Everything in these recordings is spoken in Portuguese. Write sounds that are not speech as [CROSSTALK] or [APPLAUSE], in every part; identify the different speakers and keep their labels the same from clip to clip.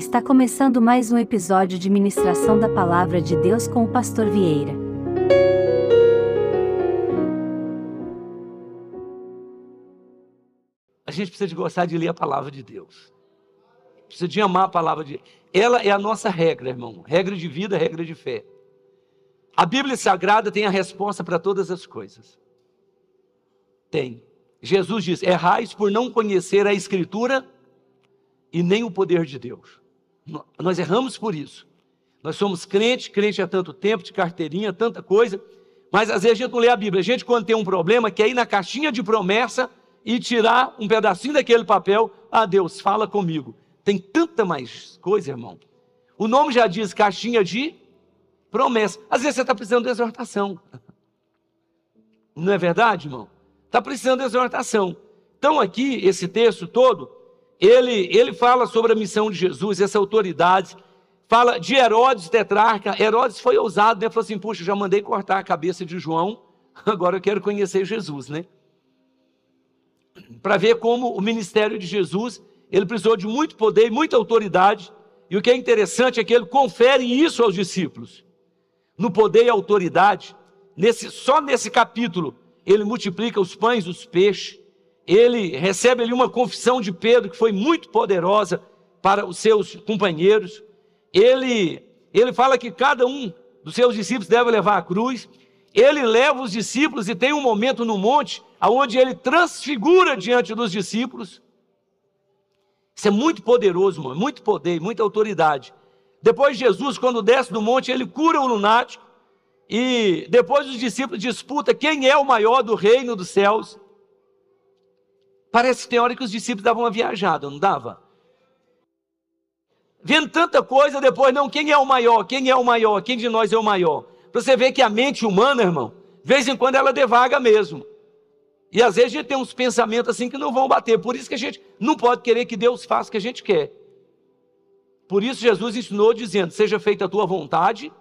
Speaker 1: Está começando mais um episódio de ministração da palavra de Deus com o pastor Vieira.
Speaker 2: A gente precisa de gostar de ler a palavra de Deus. Precisa de amar a palavra de Deus. Ela é a nossa regra, irmão. Regra de vida, regra de fé. A Bíblia Sagrada tem a resposta para todas as coisas. Tem. Jesus diz: errais por não conhecer a Escritura e nem o poder de Deus. Nós erramos por isso. Nós somos crentes, crente há tanto tempo, de carteirinha, tanta coisa, mas às vezes a gente não lê a Bíblia. A gente, quando tem um problema, quer ir na caixinha de promessa e tirar um pedacinho daquele papel. Ah, Deus, fala comigo. Tem tanta mais coisa, irmão. O nome já diz caixinha de promessa. Às vezes você está precisando de exortação. Não é verdade, irmão? Está precisando de exortação. Então, aqui, esse texto todo, ele, ele fala sobre a missão de Jesus, essa autoridade, fala de Herodes tetrarca. Herodes foi ousado, né? Falou assim: puxa, já mandei cortar a cabeça de João, [LAUGHS] agora eu quero conhecer Jesus, né? Para ver como o ministério de Jesus, ele precisou de muito poder e muita autoridade. E o que é interessante é que ele confere isso aos discípulos. No poder e autoridade, nesse, só nesse capítulo, ele multiplica os pães, os peixes, ele recebe ali uma confissão de Pedro que foi muito poderosa para os seus companheiros. Ele, ele fala que cada um dos seus discípulos deve levar a cruz. Ele leva os discípulos e tem um momento no monte onde ele transfigura diante dos discípulos. Isso é muito poderoso, mano, muito poder, muita autoridade. Depois Jesus, quando desce do monte, ele cura o lunático. E depois os discípulos disputam quem é o maior do reino dos céus. Parece que tem hora que os discípulos davam uma viajada, não dava? Vendo tanta coisa, depois, não, quem é o maior? Quem é o maior? Quem de nós é o maior? Para você ver que a mente humana, irmão, de vez em quando ela devaga mesmo. E às vezes a gente tem uns pensamentos assim que não vão bater. Por isso que a gente não pode querer que Deus faça o que a gente quer. Por isso Jesus ensinou dizendo: seja feita a tua vontade,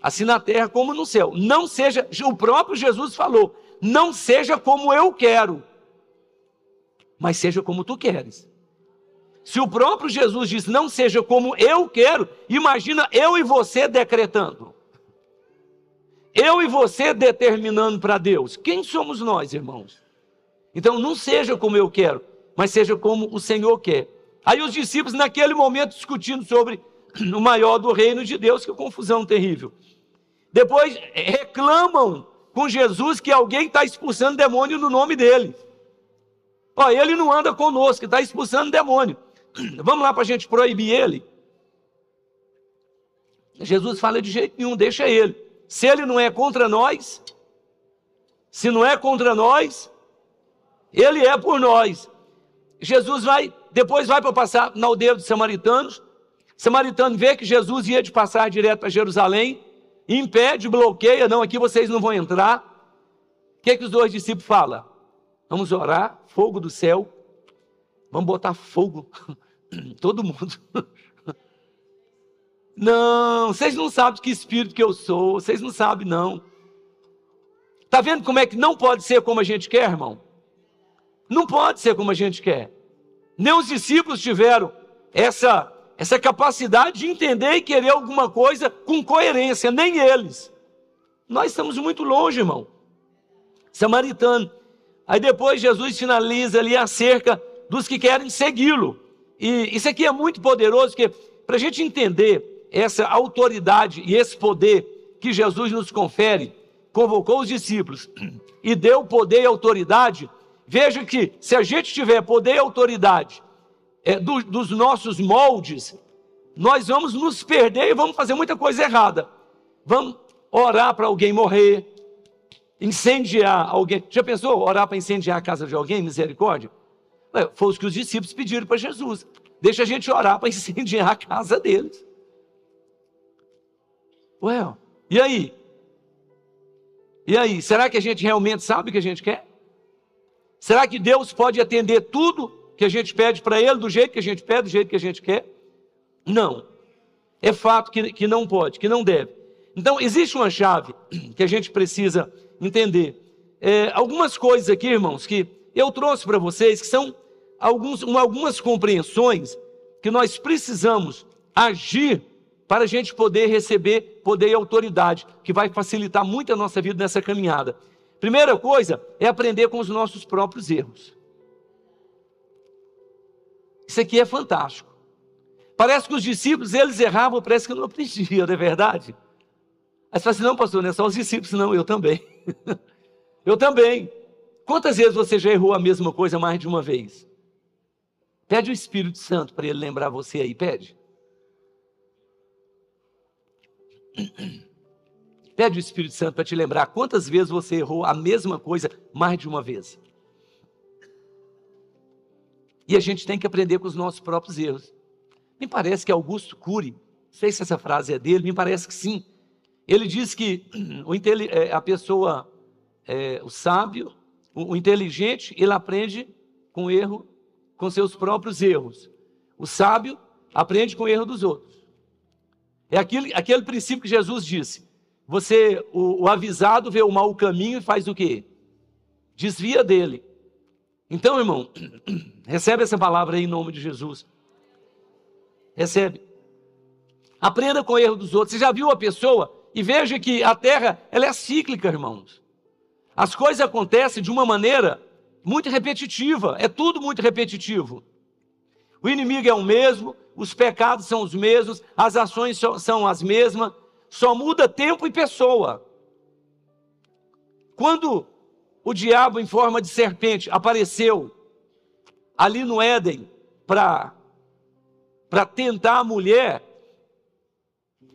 Speaker 2: assim na terra como no céu. Não seja, o próprio Jesus falou, não seja como eu quero, mas seja como tu queres. Se o próprio Jesus diz, não seja como eu quero, imagina eu e você decretando. Eu e você determinando para Deus. Quem somos nós, irmãos? Então não seja como eu quero, mas seja como o Senhor quer. Aí os discípulos, naquele momento, discutindo sobre o maior do reino de Deus, que confusão terrível. Depois reclamam com Jesus que alguém está expulsando demônio no nome dele. Ó, ele não anda conosco, está expulsando demônio. [CLEARS THROAT] Vamos lá para a gente proibir ele. Jesus fala de jeito nenhum, deixa ele. Se ele não é contra nós, se não é contra nós, ele é por nós. Jesus vai, depois vai para passar na aldeia dos samaritanos. Samaritano vê que Jesus ia de passar direto para Jerusalém, impede, bloqueia, não, aqui vocês não vão entrar. O que, é que os dois discípulos falam? Vamos orar, fogo do céu. Vamos botar fogo. [LAUGHS] Todo mundo. [LAUGHS] Não, vocês não sabem que espírito que eu sou. Vocês não sabem, não. Está vendo como é que não pode ser como a gente quer, irmão? Não pode ser como a gente quer. Nem os discípulos tiveram essa, essa capacidade de entender e querer alguma coisa com coerência, nem eles. Nós estamos muito longe, irmão. Samaritano. Aí depois Jesus finaliza ali acerca dos que querem segui-lo. E isso aqui é muito poderoso, porque para a gente entender essa autoridade e esse poder que Jesus nos confere, convocou os discípulos [CLEARS THROAT] e deu poder e autoridade. Veja que se a gente tiver poder e autoridade é, do, dos nossos moldes, nós vamos nos perder e vamos fazer muita coisa errada. Vamos orar para alguém morrer, incendiar alguém. Já pensou orar para incendiar a casa de alguém? Misericórdia? Foi o que os discípulos pediram para Jesus. Deixa a gente orar para [LAUGHS] incendiar a casa deles. Ué, e aí? E aí, será que a gente realmente sabe o que a gente quer? Será que Deus pode atender tudo que a gente pede para Ele, do jeito que a gente pede, do jeito que a gente quer? Não. É fato que, que não pode, que não deve. Então, existe uma chave [CLEARS THROAT] que a gente precisa entender. É, algumas coisas aqui, irmãos, que eu trouxe para vocês, que são alguns, algumas compreensões que nós precisamos agir para a gente poder receber poder e autoridade, que vai facilitar muito a nossa vida nessa caminhada. Primeira coisa é aprender com os nossos próprios erros. Isso aqui é fantástico. Parece que os discípulos, eles erravam, parece que não aprendiam, [LAUGHS] não é verdade? Aí você fala assim, não pastor, não é só os discípulos, não, eu também. [LAUGHS] eu também. Quantas vezes você já errou a mesma coisa mais de uma vez? Pede o Espírito Santo para ele lembrar você aí, pede. [CLEARS THROAT] Pede o Espírito Santo para te lembrar quantas vezes você errou a mesma coisa mais de uma vez. E a gente tem que aprender com os nossos próprios erros. Me parece que Augusto Cury, não sei se essa frase é dele, me parece que sim. Ele diz que [CLEARS THROAT] é, a pessoa, é, o sábio, o inteligente, ele aprende com erro, com seus próprios erros. O sábio aprende com o erro dos outros. É aquele, aquele princípio que Jesus disse. Você, o, o avisado, vê o mau caminho e faz o quê? Desvia dele. Então, irmão, [CLEARS THROAT] recebe essa palavra aí em nome de Jesus. Recebe. Aprenda com o erro dos outros. Você já viu a pessoa e veja que a terra ela é cíclica, irmãos. As coisas acontecem de uma maneira muito repetitiva. É tudo muito repetitivo. O inimigo é o mesmo, os pecados são os mesmos, as ações são as mesmas, só muda tempo e pessoa. Quando o diabo, em forma de serpente, apareceu ali no Éden para tentar a mulher,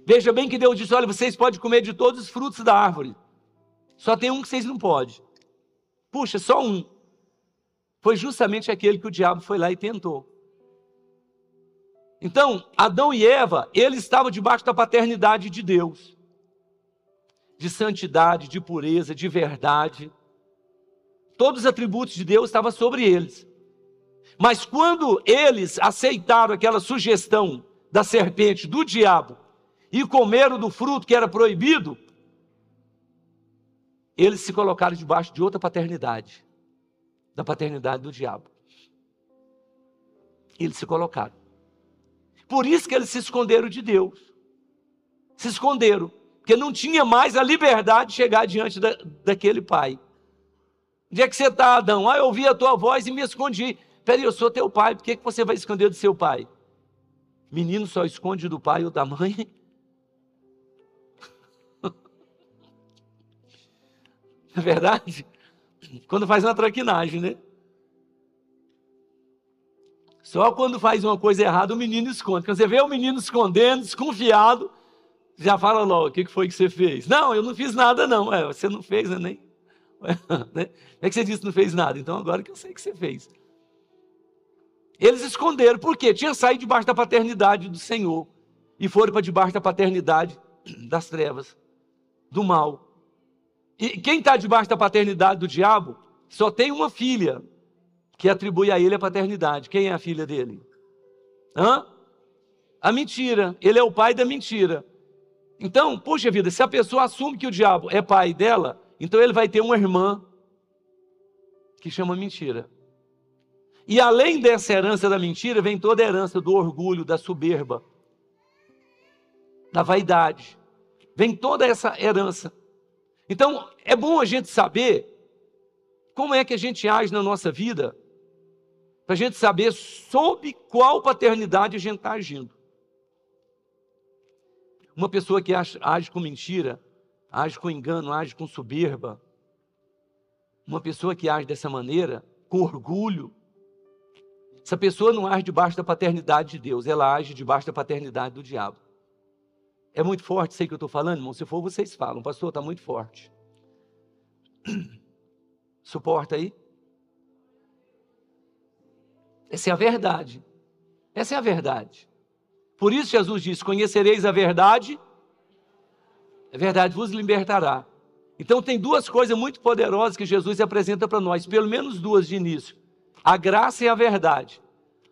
Speaker 2: veja bem que Deus disse: olha, vocês podem comer de todos os frutos da árvore, só tem um que vocês não podem. Puxa, só um. Foi justamente aquele que o diabo foi lá e tentou. Então, Adão e Eva, eles estavam debaixo da paternidade de Deus, de santidade, de pureza, de verdade. Todos os atributos de Deus estavam sobre eles. Mas quando eles aceitaram aquela sugestão da serpente, do diabo, e comeram do fruto que era proibido, eles se colocaram debaixo de outra paternidade, da paternidade do diabo. Eles se colocaram. Por isso que eles se esconderam de Deus. Se esconderam, porque não tinha mais a liberdade de chegar diante da, daquele pai. Onde é que você está, Adão? Ah, eu ouvi a tua voz e me escondi. Peraí, eu sou teu pai, por que, que você vai esconder do seu pai? Menino só esconde do pai ou da mãe? É [LAUGHS] verdade? Quando faz uma traquinagem, né? Só quando faz uma coisa errada o menino esconde. Quando você vê o menino escondendo, desconfiado, já fala logo, o que foi que você fez? Não, eu não fiz nada não. É, você não fez, né? Nem... [LAUGHS] né? É que você disse que não fez nada. Então agora que eu sei que você fez. Eles esconderam, por quê? Tinha saído debaixo da paternidade do Senhor e foram para debaixo da paternidade [CLEARS THROAT] das trevas, do mal. E quem está debaixo da paternidade do diabo só tem uma filha, que atribui a ele a paternidade. Quem é a filha dele? Hã? A mentira. Ele é o pai da mentira. Então, puxa vida, se a pessoa assume que o diabo é pai dela, então ele vai ter uma irmã que chama mentira. E além dessa herança da mentira, vem toda a herança do orgulho, da soberba, da vaidade. Vem toda essa herança. Então, é bom a gente saber como é que a gente age na nossa vida para a gente saber sob qual paternidade a gente está agindo. Uma pessoa que age, com mentira, age com engano, age com soberba, uma pessoa que age dessa maneira, com orgulho, essa pessoa não age debaixo da paternidade de Deus, ela age debaixo da paternidade do diabo. É muito forte, sei que eu estou falando, irmão. Se for, vocês falam, pastor, está muito forte. [CLEARS THROAT] Suporta aí? Essa é a verdade. Essa é a verdade. Por isso Jesus disse: Conhecereis a verdade, a verdade vos libertará. Então tem duas coisas muito poderosas que Jesus apresenta para nós, pelo menos duas de início: a graça e a verdade.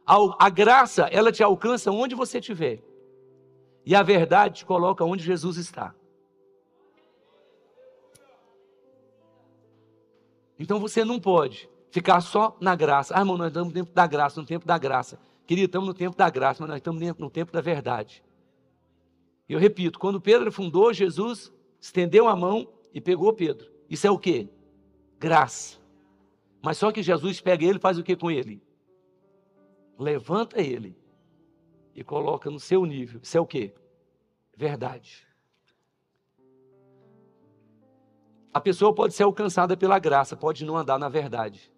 Speaker 2: A, a graça, ela te alcança onde você estiver. E a verdade te coloca onde Jesus está. Então você não pode ficar só na graça. Ah, irmão, nós estamos no tempo da graça, no tempo da graça. Querido, estamos no tempo da graça, mas nós estamos no tempo da verdade. E eu repito, quando Pedro fundou, Jesus estendeu a mão e pegou Pedro. Isso é o quê? Graça. Mas só que Jesus pega ele e faz o que com ele? Levanta ele e coloca no seu nível. Isso é o quê? Verdade. A pessoa pode ser alcançada pela graça, pode não andar na verdade.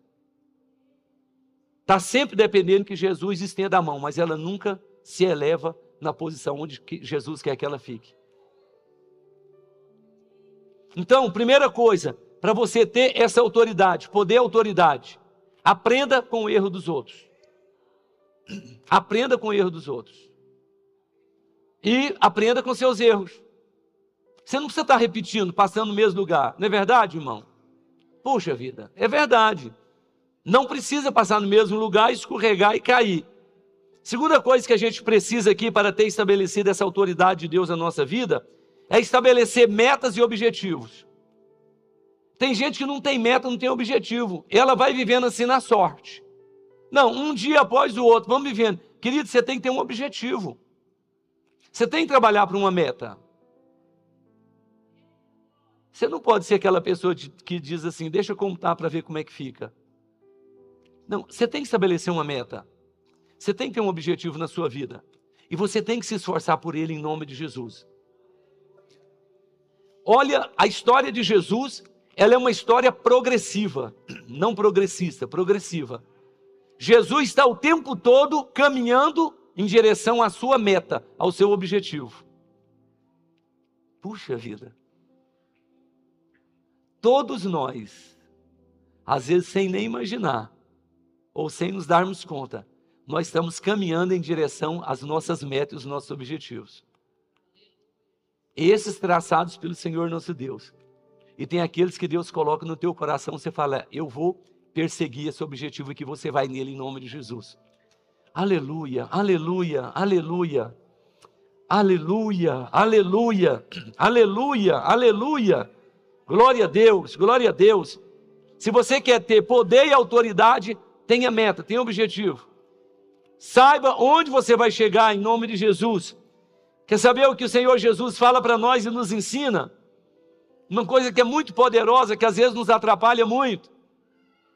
Speaker 2: Está sempre dependendo que Jesus estenda a mão, mas ela nunca se eleva na posição onde Jesus quer que ela fique. Então, primeira coisa, para você ter essa autoridade, poder autoridade, aprenda com o erro dos outros. Aprenda com o erro dos outros. E aprenda com seus erros. Você não precisa estar repetindo, passando no mesmo lugar. Não é verdade, irmão? Puxa vida, é verdade. Não precisa passar no mesmo lugar, escorregar e cair. Segunda coisa que a gente precisa aqui para ter estabelecido essa autoridade de Deus na nossa vida é estabelecer metas e objetivos. Tem gente que não tem meta, não tem objetivo. Ela vai vivendo assim na sorte. Não, um dia após o outro, vamos vivendo. Querido, você tem que ter um objetivo. Você tem que trabalhar para uma meta. Você não pode ser aquela pessoa que diz assim: deixa eu contar para ver como é que fica. Não, você tem que estabelecer uma meta. Você tem que ter um objetivo na sua vida. E você tem que se esforçar por ele em nome de Jesus. Olha, a história de Jesus, ela é uma história progressiva, não progressista, progressiva. Jesus está o tempo todo caminhando em direção à sua meta, ao seu objetivo. Puxa vida. Todos nós, às vezes sem nem imaginar, ou sem nos darmos conta, nós estamos caminhando em direção às nossas metas, os nossos objetivos. Esses traçados pelo Senhor nosso Deus. E tem aqueles que Deus coloca no teu coração, você fala, eu vou perseguir esse objetivo e que você vai nele em nome de Jesus. Aleluia, aleluia, aleluia. Aleluia, aleluia, aleluia, aleluia. Glória a Deus, glória a Deus. Se você quer ter poder e autoridade, tenha meta, tenha objetivo. Saiba onde você vai chegar em nome de Jesus. Quer saber o que o Senhor Jesus fala para nós e nos ensina? Uma coisa que é muito poderosa, que às vezes nos atrapalha muito.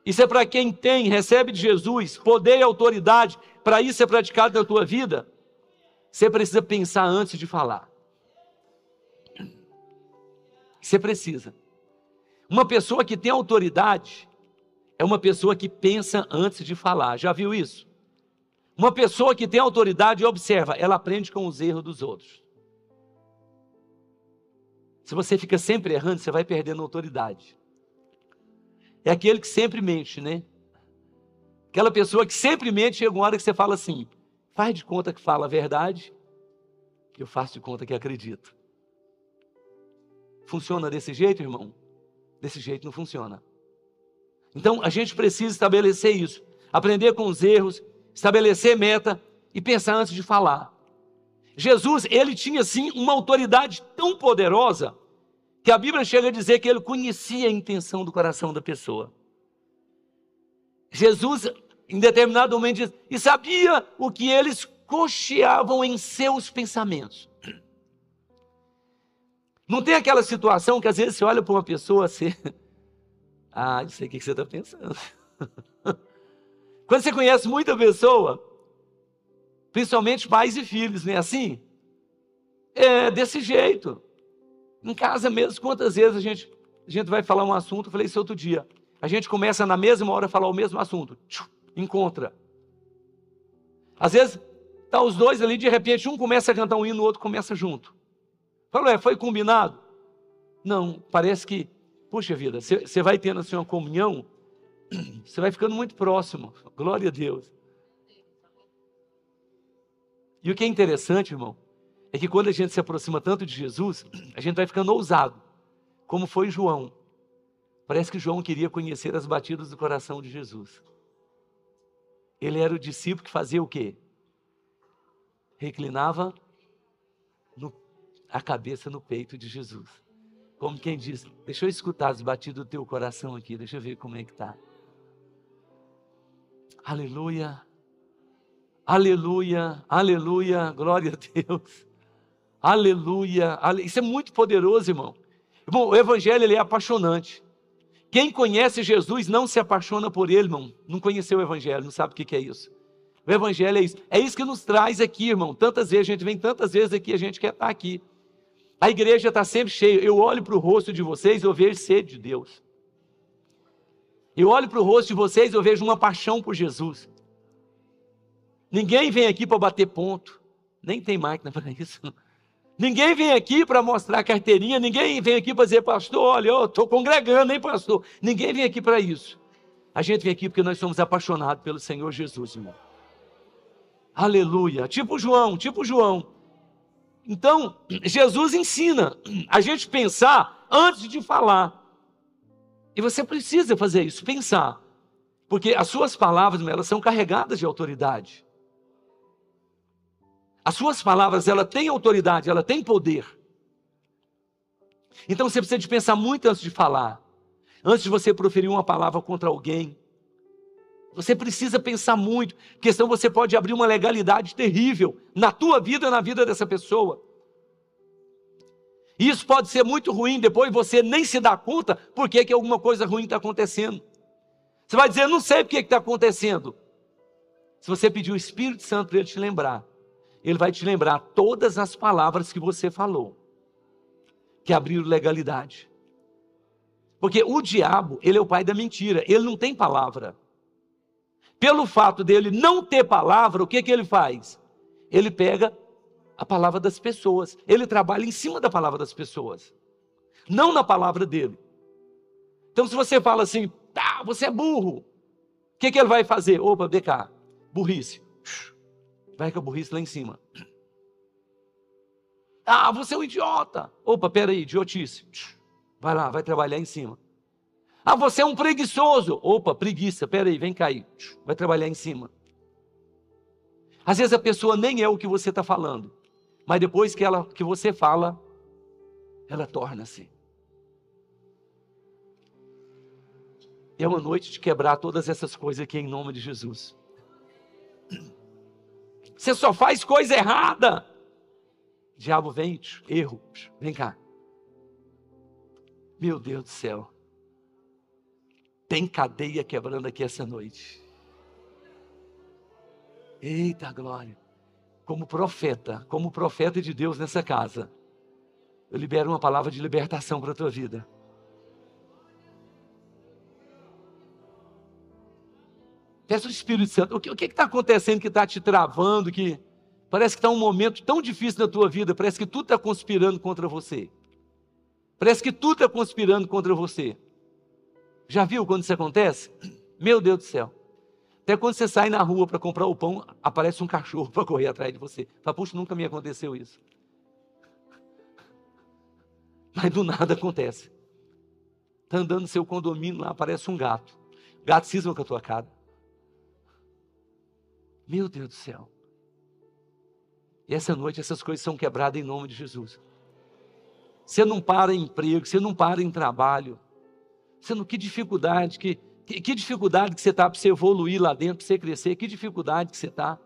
Speaker 2: Isso é para quem tem, recebe de Jesus, poder e autoridade, para isso ser praticado na tua vida. Você precisa pensar antes de falar. Você precisa. Uma pessoa que tem autoridade, é uma pessoa que pensa antes de falar. Já viu isso? Uma pessoa que tem autoridade observa, ela aprende com os erros dos outros. Se você fica sempre errando, você vai perdendo autoridade. É aquele que sempre mente, né? Aquela pessoa que sempre mente, chega uma hora que você fala assim: faz de conta que fala a verdade, eu faço de conta que acredito. Funciona desse jeito, irmão? Desse jeito não funciona. Então a gente precisa estabelecer isso, aprender com os erros, estabelecer meta e pensar antes de falar. Jesus, ele tinha sim uma autoridade tão poderosa que a Bíblia chega a dizer que ele conhecia a intenção do coração da pessoa. Jesus, em determinado momento, diz, e sabia o que eles cocheavam em seus pensamentos. Não tem aquela situação que às vezes você olha para uma pessoa assim, [LAUGHS] ah, não sei o que você está pensando. [LAUGHS] Quando você conhece muita pessoa, principalmente pais e filhos, não é assim? É desse jeito. Em casa mesmo, quantas vezes a gente, a gente vai falar um assunto, eu falei isso outro dia. A gente começa na mesma hora a falar o mesmo assunto. Encontra. Às vezes, tá os dois ali, de repente, um começa a cantar um hino, o outro começa junto. Falou, é, foi combinado? Não, parece que Puxa vida, você vai tendo assim uma comunhão, [CLEARS THROAT] você vai ficando muito próximo. Glória a Deus. E o que é interessante, irmão, é que quando a gente se aproxima tanto de Jesus, a gente vai ficando ousado, como foi João. Parece que João queria conhecer as batidas do coração de Jesus. Ele era o discípulo que fazia o quê? Reclinava no, a cabeça no peito de Jesus. Como quem diz, deixa eu escutar as batidas do teu coração aqui, deixa eu ver como é que tá. Aleluia, Aleluia, aleluia, glória a Deus. Aleluia, ale... isso é muito poderoso, irmão. Irmão, o evangelho ele é apaixonante. Quem conhece Jesus não se apaixona por ele, irmão. Não conheceu o evangelho, não sabe o que é isso. O evangelho é isso. É isso que nos traz aqui, irmão. Tantas vezes, a gente vem tantas vezes aqui, a gente quer estar aqui. A igreja está sempre cheia. Eu olho para o rosto de vocês, eu vejo sede de Deus. Eu olho para o rosto de vocês, eu vejo uma paixão por Jesus. Ninguém vem aqui para bater ponto. Nem tem máquina para isso. Ninguém vem aqui para mostrar carteirinha, ninguém vem aqui para dizer, pastor, olha, eu estou congregando, hein, pastor? Ninguém vem aqui para isso. A gente vem aqui porque nós somos apaixonados pelo Senhor Jesus, irmão. Aleluia. Tipo João, tipo João. Então, Jesus ensina a gente pensar antes de falar. E você precisa fazer isso, pensar. Porque as suas palavras, elas são carregadas de autoridade. As suas palavras, ela tem autoridade, ela tem poder. Então você precisa de pensar muito antes de falar. Antes de você proferir uma palavra contra alguém. Você precisa pensar muito, porque senão você pode abrir uma legalidade terrível na tua vida e na vida dessa pessoa. Isso pode ser muito ruim, depois você nem se dá conta por que, alguma coisa ruim está acontecendo. Você vai dizer, não sei por que está acontecendo. Se você pedir o Espírito Santo para ele te lembrar, ele vai te lembrar todas as palavras que você falou, que abriram legalidade. Porque o diabo, ele é o pai da mentira, ele não tem palavra. Pelo fato dele não ter palavra, o que, que ele faz? Ele pega a palavra das pessoas, ele trabalha em cima da palavra das pessoas, não na palavra dele. Então, se você fala assim, tá, você é burro, o que, que ele vai fazer? Opa, vem cá, burrice. Vai com a burrice lá em cima. Ah, você é um idiota. Opa, peraí, idiotice. Vai lá, vai trabalhar em cima. Ah, você é um preguiçoso. Opa, preguiça, peraí, vem cair. Vai trabalhar em cima. Às vezes a pessoa nem é o que você está falando, mas depois que, ela, que você fala, ela torna-se. É uma noite de quebrar todas essas coisas aqui em nome de Jesus. Você só faz coisa errada. Diabo vem, erro, vem cá. Meu Deus do céu. Tem cadeia quebrando aqui essa noite. Eita glória. Como profeta, como profeta de Deus nessa casa, eu libero uma palavra de libertação para a tua vida. Peça o Espírito Santo. O que está acontecendo que está te travando? Que parece que está um momento tão difícil na tua vida. Parece que tudo está conspirando contra você. Parece que tudo está conspirando contra você. Já viu quando isso acontece? [CLEARS THROAT] Meu Deus do céu. Até quando você sai na rua para comprar o pão, aparece um cachorro para correr atrás de você. Fala, puxa, nunca me aconteceu isso. [LAUGHS] Mas do nada acontece. Está andando no seu condomínio lá, aparece um gato. O gato cisma com a tua cara. Meu Deus do céu. E essa noite essas coisas são quebradas em nome de Jesus. Você não para em emprego, você não para em trabalho. Você não, que dificuldade, que, que, que dificuldade que você está para você evoluir lá dentro, para você crescer, que dificuldade que você está.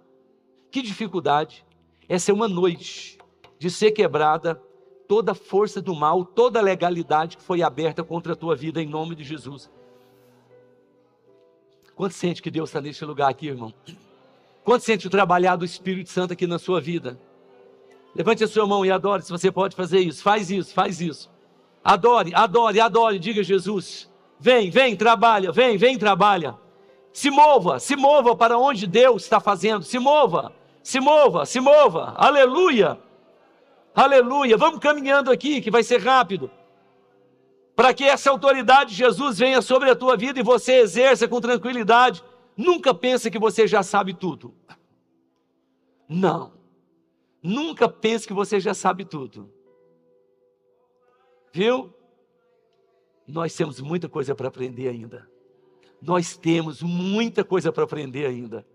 Speaker 2: Que dificuldade. Essa é uma noite de ser quebrada toda força do mal, toda legalidade que foi aberta contra a tua vida em nome de Jesus. Quanto sente que Deus está neste lugar aqui, irmão? Quanto sente o trabalhar do Espírito Santo aqui na sua vida? Levante a sua mão e adore se você pode fazer isso. Faz isso, faz isso. Adore, adore, adore. Diga Jesus: vem, vem, trabalha, vem, vem, trabalha. Se mova, se mova para onde Deus está fazendo. Se mova, se mova, se mova. Aleluia, aleluia. Vamos caminhando aqui, que vai ser rápido. Para que essa autoridade de Jesus venha sobre a tua vida e você exerça com tranquilidade Nunca pense que você já sabe tudo. Não. Nunca pense que você já sabe tudo. Viu? Nós temos muita coisa para aprender ainda. Nós temos muita coisa para aprender ainda.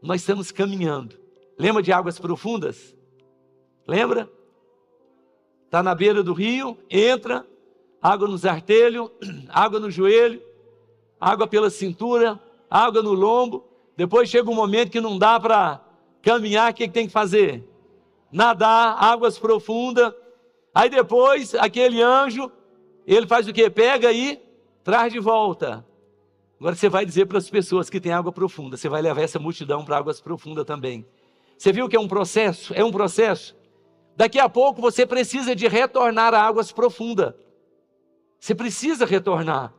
Speaker 2: Nós estamos caminhando. Lembra de águas profundas? Lembra? Está na beira do rio, entra, água nos artelhos, [CLEARS THROAT] água no joelho, água pela cintura, água no lombo, depois chega um momento que não dá para caminhar, o que, que tem que fazer? Nadar, águas profundas. Aí depois, aquele anjo, ele faz o que? Pega e traz de volta. Agora você vai dizer para as pessoas que tem água profunda, você vai levar essa multidão para águas profundas também. Você viu que é um processo? É um processo. Daqui a pouco você precisa de retornar a águas profundas. Você precisa retornar.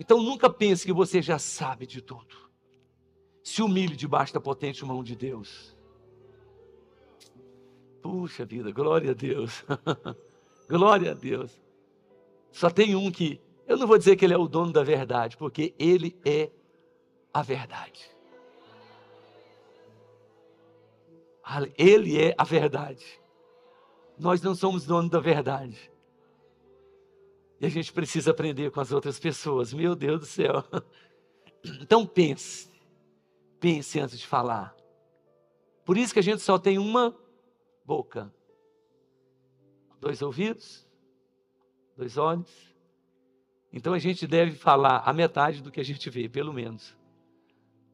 Speaker 2: Então nunca pense que você já sabe de tudo. Se humilhe debaixo da potente mão de Deus. Puxa vida, glória a Deus. [LAUGHS] glória a Deus. Só tem um que eu não vou dizer que ele é o dono da verdade, porque ele é a verdade. Ele é a verdade. Nós não somos dono da verdade. E a gente precisa aprender com as outras pessoas. Meu Deus do céu. [LAUGHS] Então pense. Pense antes de falar. Por isso que a gente só tem uma boca, dois ouvidos, dois olhos então a gente deve falar a metade do que a gente vê, pelo menos.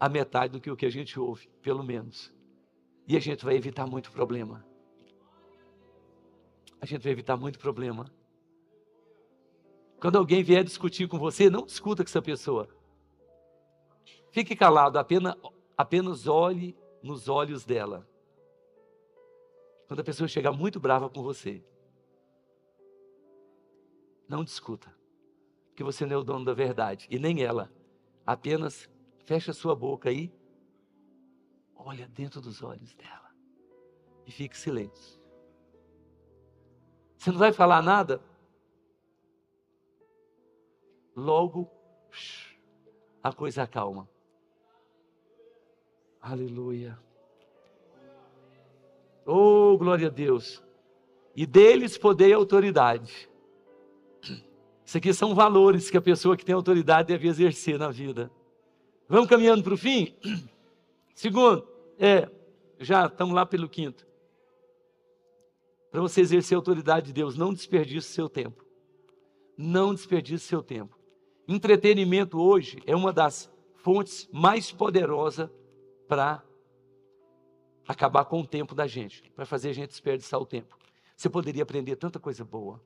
Speaker 2: A metade do que o que a gente ouve, pelo menos. E a gente vai evitar muito problema. A gente vai evitar muito problema. Quando alguém vier discutir com você, não discuta com essa pessoa. Fique calado, apenas, apenas olhe nos olhos dela. Quando a pessoa chegar muito brava com você, não discuta que você não é o dono da verdade, e nem ela. Apenas fecha sua boca aí, olha dentro dos olhos dela e fique silêncio. Você não vai falar nada? Logo, a coisa acalma. Aleluia. Oh, glória a Deus. E deles poder e autoridade isso aqui são valores que a pessoa que tem autoridade deve exercer na vida. Vamos caminhando para o fim? [CLEARS THROAT] Segundo, é, já estamos lá pelo quinto. Para você exercer a autoridade de Deus, não desperdice seu tempo. Não desperdice seu tempo. Entretenimento hoje é uma das fontes mais poderosas para acabar com o tempo da gente, para fazer a gente desperdiçar o tempo. Você poderia aprender tanta coisa boa.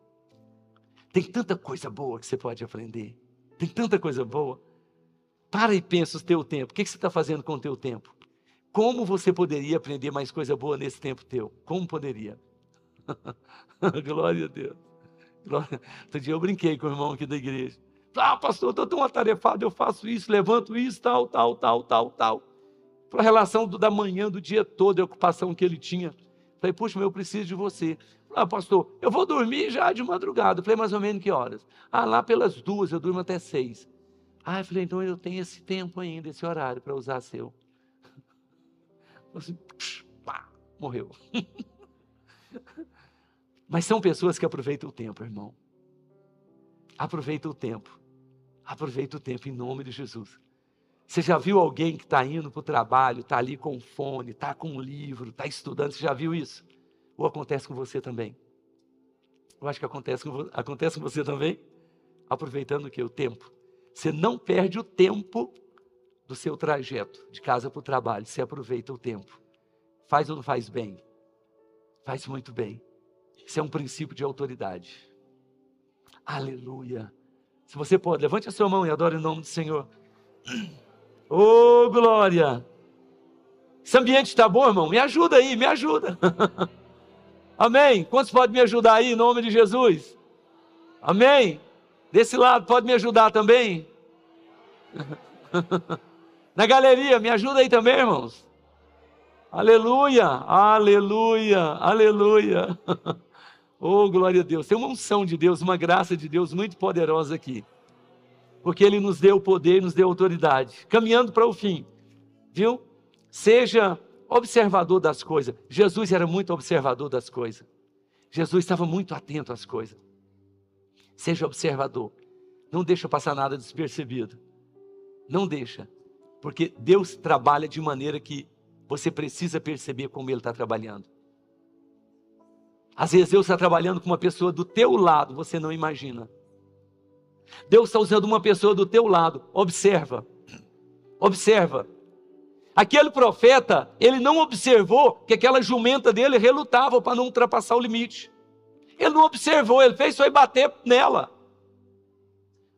Speaker 2: Tem tanta coisa boa que você pode aprender. Tem tanta coisa boa. Para e pensa o teu tempo. O que você está fazendo com o teu tempo? Como você poderia aprender mais coisa boa nesse tempo teu? Como poderia? [LAUGHS] Glória a Deus. Glória. Outro dia eu brinquei com o irmão aqui da igreja. Ah, pastor, estou tão atarefado, eu faço isso, levanto isso, tal, tal, tal, tal, tal. Para a relação do, da manhã, do dia todo, a ocupação que ele tinha. Falei, puxa, mas eu preciso de você. Ah, pastor, eu vou dormir já de madrugada. Falei, mais ou menos que horas? Ah, lá pelas duas, eu durmo até seis. Ah, falei, então eu tenho esse tempo ainda, esse horário para usar seu. Assim, pá, morreu. [LAUGHS] Mas são pessoas que aproveitam o tempo, irmão. Aproveita o tempo. Aproveita o tempo em nome de Jesus. Você já viu alguém que está indo para o trabalho, está ali com fone, está com um livro, está estudando? Você já viu isso? Ou acontece com você também? Eu acho que acontece com, acontece com você também, aproveitando o que? O tempo. Você não perde o tempo do seu trajeto, de casa para o trabalho. Você aproveita o tempo. Faz ou não faz bem? Faz muito bem. Isso é um princípio de autoridade. Aleluia. Se você pode, levante a sua mão e adore o nome do Senhor. Oh, glória! Esse ambiente está bom, irmão? Me ajuda aí, me ajuda. [LAUGHS] Amém? Quantos podem me ajudar aí em nome de Jesus? Amém? Desse lado, pode me ajudar também? [LAUGHS] Na galeria, me ajuda aí também, irmãos. Aleluia, aleluia, aleluia. [LAUGHS] Oh, glória a Deus. Tem uma unção de Deus, uma graça de Deus muito poderosa aqui. Porque Ele nos deu poder, nos deu autoridade. Caminhando para o fim, viu? Seja observador das coisas. Jesus era muito observador das coisas. Jesus estava muito atento às coisas. Seja observador. Não deixa passar nada despercebido. Não deixa. Porque Deus trabalha de maneira que você precisa perceber como Ele está trabalhando. Às vezes Deus está trabalhando com uma pessoa do teu lado, você não imagina. Deus está usando uma pessoa do teu lado. Observa. Observa. Aquele profeta, ele não observou que aquela jumenta dele relutava para não ultrapassar o limite. Ele não observou, ele fez foi bater nela.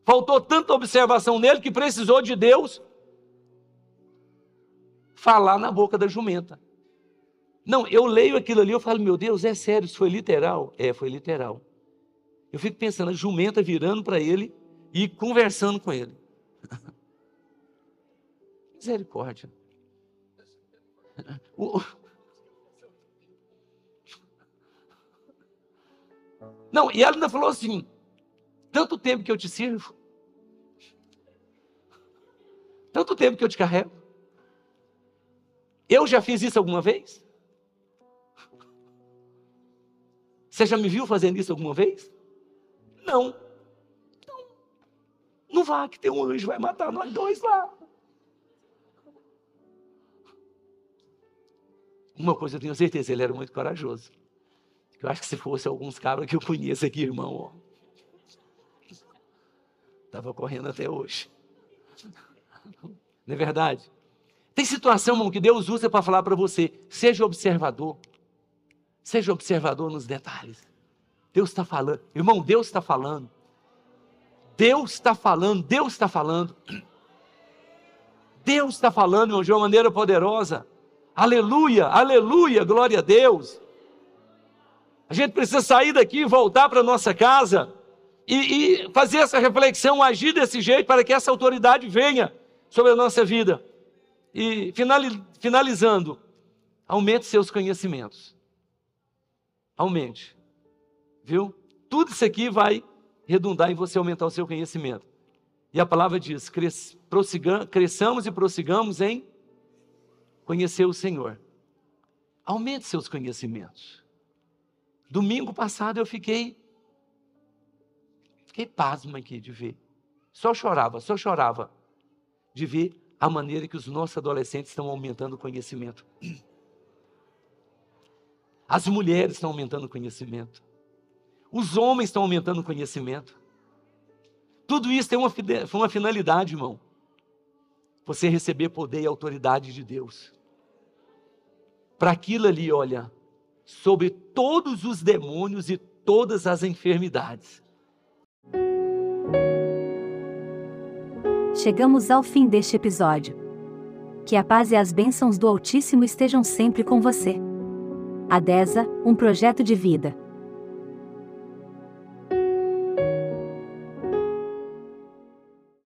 Speaker 2: Faltou tanta observação nele que precisou de Deus falar na boca da jumenta. Não, eu leio aquilo ali, eu falo, meu Deus, é sério, isso foi literal? É, foi literal. Eu fico pensando, a jumenta virando para ele e conversando com ele. [LAUGHS] Misericórdia. [LAUGHS] [LAUGHS] Não, e ela ainda falou assim: tanto tempo que eu te sirvo, tanto tempo que eu te carrego. Eu já fiz isso alguma vez? Você já me viu fazendo isso alguma vez? Não. Não, não vá, que tem um anjo, vai matar nós dois lá. Uma coisa eu tenho certeza, ele era muito corajoso. Eu acho que se fosse alguns cabras que eu conheço aqui, irmão, estava correndo até hoje. Não é verdade? Tem situação, irmão, que Deus usa para falar para você. Seja observador. Seja observador nos detalhes. Deus está falando. Irmão, Deus está falando. Deus está falando. Deus está falando. Deus está falando, irmão, de uma maneira poderosa. Aleluia, aleluia, glória a Deus. A gente precisa sair daqui e voltar para nossa casa e, e fazer essa reflexão, agir desse jeito para que essa autoridade venha sobre a nossa vida. E finalizando, aumente seus conhecimentos. Aumente. Viu? Tudo isso aqui vai redundar em você aumentar o seu conhecimento. E a palavra diz: cres, cresçamos e prossigamos em conhecer o Senhor. Aumente seus conhecimentos. Domingo passado eu fiquei fiquei pasmo aqui de ver. Só chorava, só chorava de ver a maneira que os nossos adolescentes estão aumentando o conhecimento. As mulheres estão aumentando o conhecimento. Os homens estão aumentando o conhecimento. Tudo isso tem uma, uma finalidade, irmão. Você receber poder e autoridade de Deus. Para aquilo ali, olha, sobre todos os demônios e todas as enfermidades.
Speaker 1: Chegamos ao fim deste episódio. Que a paz e as bênçãos do Altíssimo estejam sempre com você. Adesa, um projeto de vida.